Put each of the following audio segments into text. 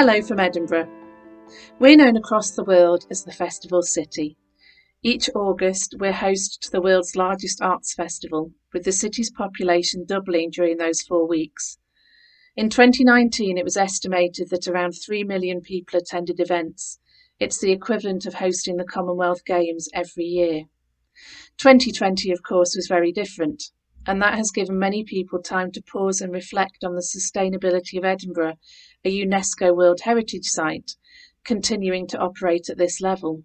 Hello from Edinburgh. We're known across the world as the Festival City. Each August, we're host to the world's largest arts festival, with the city's population doubling during those four weeks. In 2019, it was estimated that around 3 million people attended events. It's the equivalent of hosting the Commonwealth Games every year. 2020, of course, was very different, and that has given many people time to pause and reflect on the sustainability of Edinburgh a UNESCO World Heritage Site, continuing to operate at this level.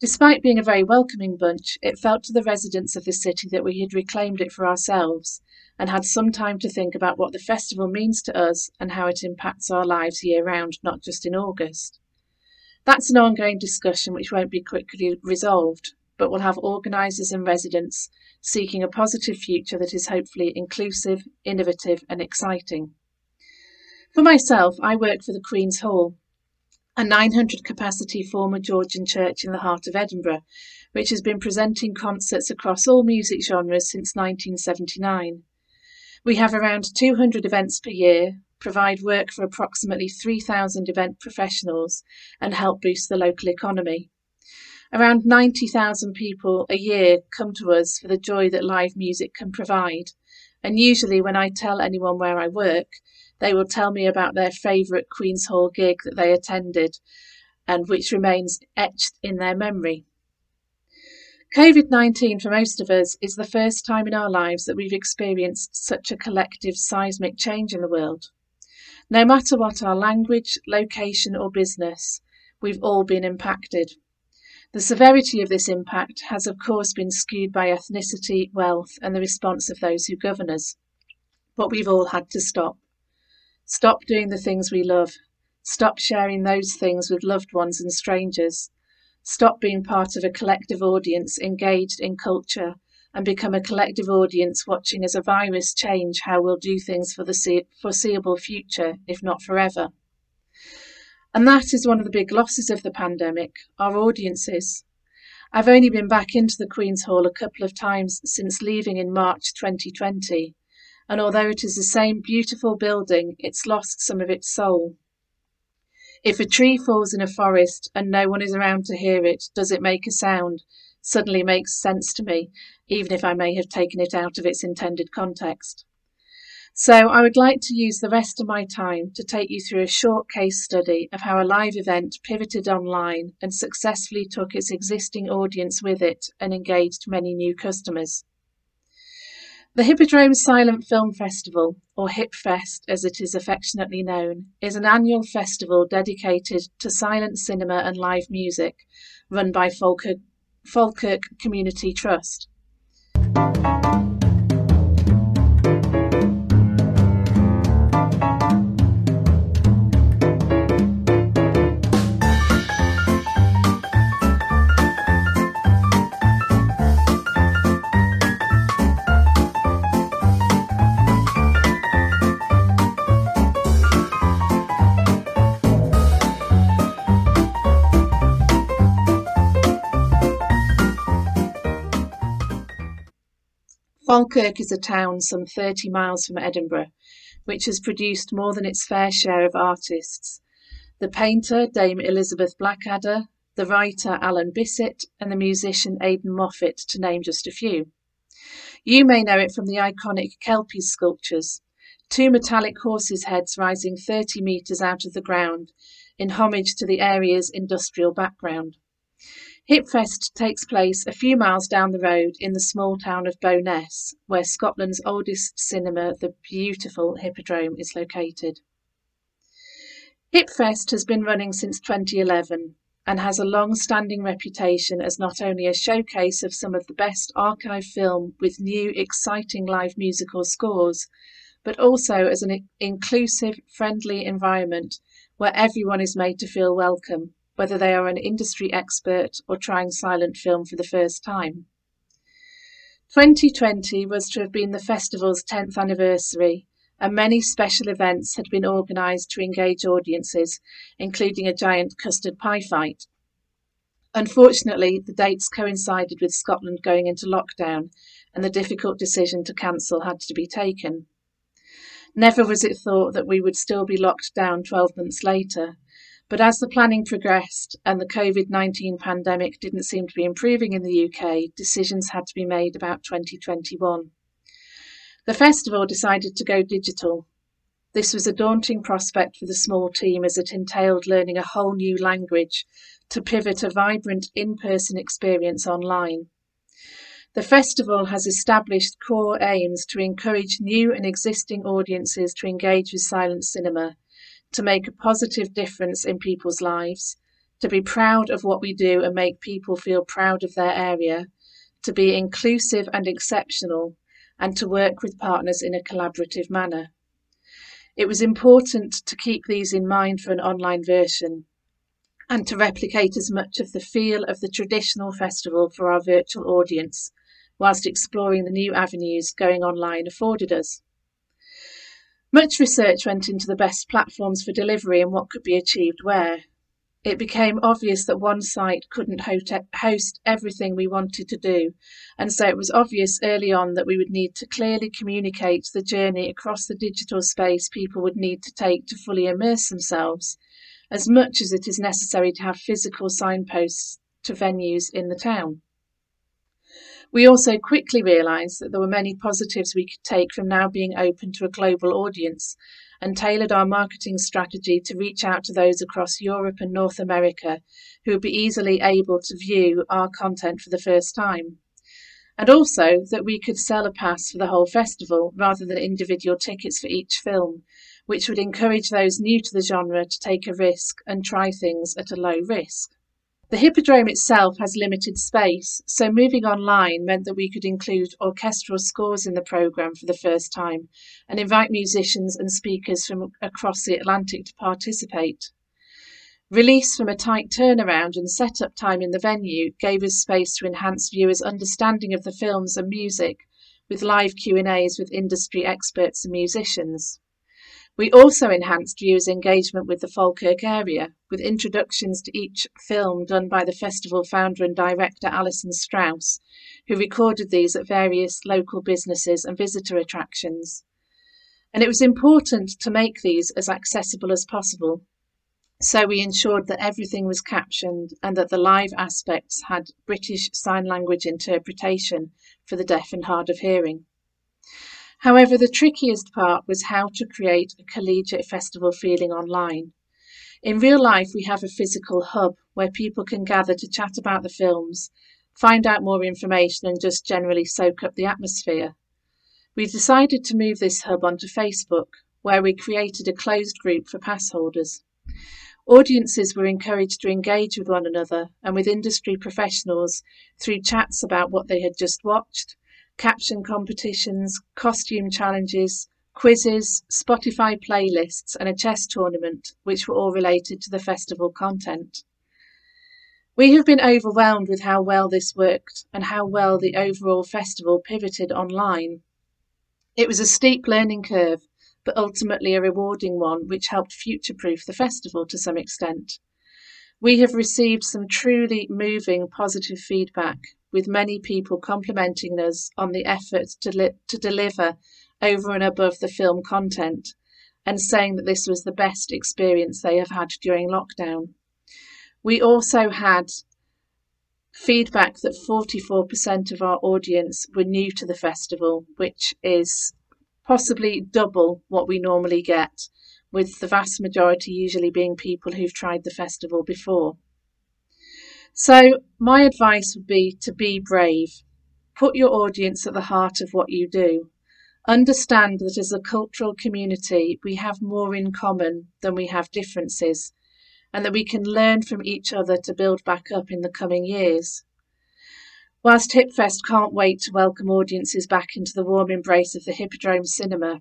Despite being a very welcoming bunch, it felt to the residents of the city that we had reclaimed it for ourselves and had some time to think about what the festival means to us and how it impacts our lives year round, not just in August. That's an ongoing discussion which won't be quickly resolved, but will have organisers and residents seeking a positive future that is hopefully inclusive, innovative, and exciting. For myself, I work for the Queen's Hall, a 900 capacity former Georgian church in the heart of Edinburgh, which has been presenting concerts across all music genres since 1979. We have around 200 events per year, provide work for approximately 3,000 event professionals, and help boost the local economy. Around 90,000 people a year come to us for the joy that live music can provide. And usually, when I tell anyone where I work, they will tell me about their favourite Queen's Hall gig that they attended and which remains etched in their memory. COVID 19 for most of us is the first time in our lives that we've experienced such a collective seismic change in the world. No matter what our language, location, or business, we've all been impacted. The severity of this impact has, of course, been skewed by ethnicity, wealth, and the response of those who govern us. But we've all had to stop. Stop doing the things we love. Stop sharing those things with loved ones and strangers. Stop being part of a collective audience engaged in culture and become a collective audience watching as a virus change how we'll do things for the foreseeable future, if not forever. And that is one of the big losses of the pandemic our audiences. I've only been back into the Queen's Hall a couple of times since leaving in March 2020, and although it is the same beautiful building, it's lost some of its soul. If a tree falls in a forest and no one is around to hear it, does it make a sound? Suddenly makes sense to me, even if I may have taken it out of its intended context. So, I would like to use the rest of my time to take you through a short case study of how a live event pivoted online and successfully took its existing audience with it and engaged many new customers. The Hippodrome Silent Film Festival, or HipFest as it is affectionately known, is an annual festival dedicated to silent cinema and live music run by Falkirk, Falkirk Community Trust. Falkirk is a town some 30 miles from Edinburgh, which has produced more than its fair share of artists. The painter, Dame Elizabeth Blackadder, the writer, Alan Bissett, and the musician, Aidan Moffat, to name just a few. You may know it from the iconic Kelpie sculptures, two metallic horses' heads rising 30 metres out of the ground, in homage to the area's industrial background. Hipfest takes place a few miles down the road in the small town of Bo'ness, where Scotland's oldest cinema, the beautiful Hippodrome, is located. Hipfest has been running since 2011 and has a long standing reputation as not only a showcase of some of the best archive film with new, exciting live musical scores, but also as an inclusive, friendly environment where everyone is made to feel welcome whether they are an industry expert or trying silent film for the first time. 2020 was to have been the festival's 10th anniversary, and many special events had been organised to engage audiences, including a giant custard pie fight. Unfortunately, the dates coincided with Scotland going into lockdown, and the difficult decision to cancel had to be taken. Never was it thought that we would still be locked down 12 months later. But as the planning progressed and the COVID 19 pandemic didn't seem to be improving in the UK, decisions had to be made about 2021. The festival decided to go digital. This was a daunting prospect for the small team as it entailed learning a whole new language to pivot a vibrant in person experience online. The festival has established core aims to encourage new and existing audiences to engage with silent cinema to make a positive difference in people's lives, to be proud of what we do and make people feel proud of their area, to be inclusive and exceptional, and to work with partners in a collaborative manner. It was important to keep these in mind for an online version and to replicate as much of the feel of the traditional festival for our virtual audience, whilst exploring the new avenues going online afforded us. Much research went into the best platforms for delivery and what could be achieved where. It became obvious that one site couldn't host everything we wanted to do, and so it was obvious early on that we would need to clearly communicate the journey across the digital space people would need to take to fully immerse themselves, as much as it is necessary to have physical signposts to venues in the town. We also quickly realised that there were many positives we could take from now being open to a global audience and tailored our marketing strategy to reach out to those across Europe and North America who would be easily able to view our content for the first time. And also that we could sell a pass for the whole festival rather than individual tickets for each film, which would encourage those new to the genre to take a risk and try things at a low risk. The Hippodrome itself has limited space, so moving online meant that we could include orchestral scores in the programme for the first time and invite musicians and speakers from across the Atlantic to participate. Release from a tight turnaround and setup time in the venue gave us space to enhance viewers' understanding of the films and music with live Q&As with industry experts and musicians. We also enhanced viewers' engagement with the Falkirk area, with introductions to each film done by the festival founder and director Alison Strauss, who recorded these at various local businesses and visitor attractions. And it was important to make these as accessible as possible. So we ensured that everything was captioned and that the live aspects had British Sign Language interpretation for the deaf and hard of hearing. However, the trickiest part was how to create a collegiate festival feeling online. In real life, we have a physical hub where people can gather to chat about the films, find out more information, and just generally soak up the atmosphere. We decided to move this hub onto Facebook, where we created a closed group for pass holders. Audiences were encouraged to engage with one another and with industry professionals through chats about what they had just watched, caption competitions, costume challenges, quizzes, Spotify playlists, and a chess tournament, which were all related to the festival content. We have been overwhelmed with how well this worked and how well the overall festival pivoted online. It was a steep learning curve, but ultimately a rewarding one, which helped future proof the festival to some extent. We have received some truly moving positive feedback, with many people complimenting us on the effort to, li- to deliver over and above the film content and saying that this was the best experience they have had during lockdown. We also had feedback that 44% of our audience were new to the festival, which is possibly double what we normally get with the vast majority usually being people who've tried the festival before. So, my advice would be to be brave. Put your audience at the heart of what you do. Understand that as a cultural community, we have more in common than we have differences, and that we can learn from each other to build back up in the coming years. Whilst Hipfest can't wait to welcome audiences back into the warm embrace of the Hippodrome Cinema,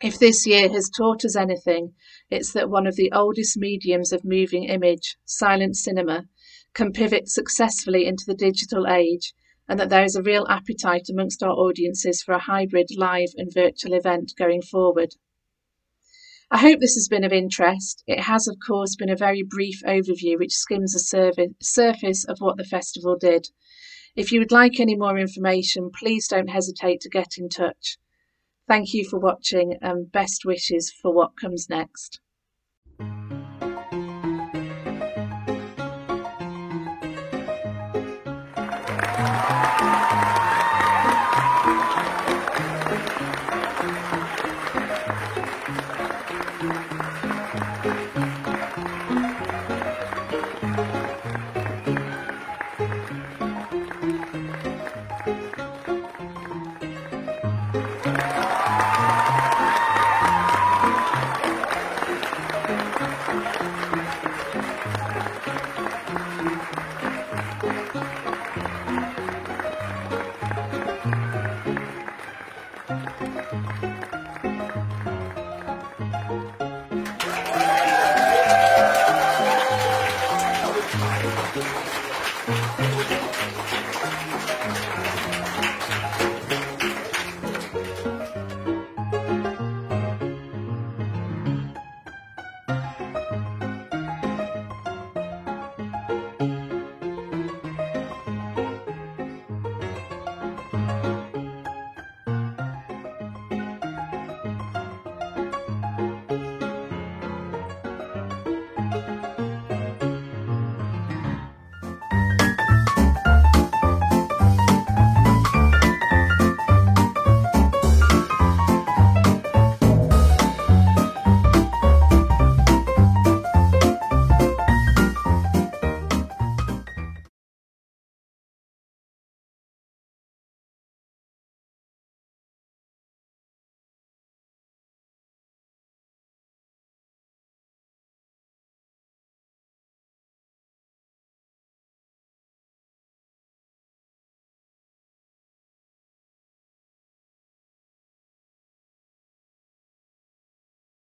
if this year has taught us anything, it's that one of the oldest mediums of moving image, silent cinema, can pivot successfully into the digital age and that there is a real appetite amongst our audiences for a hybrid live and virtual event going forward. I hope this has been of interest. It has, of course, been a very brief overview which skims the surface of what the festival did. If you would like any more information, please don't hesitate to get in touch. Thank you for watching and best wishes for what comes next.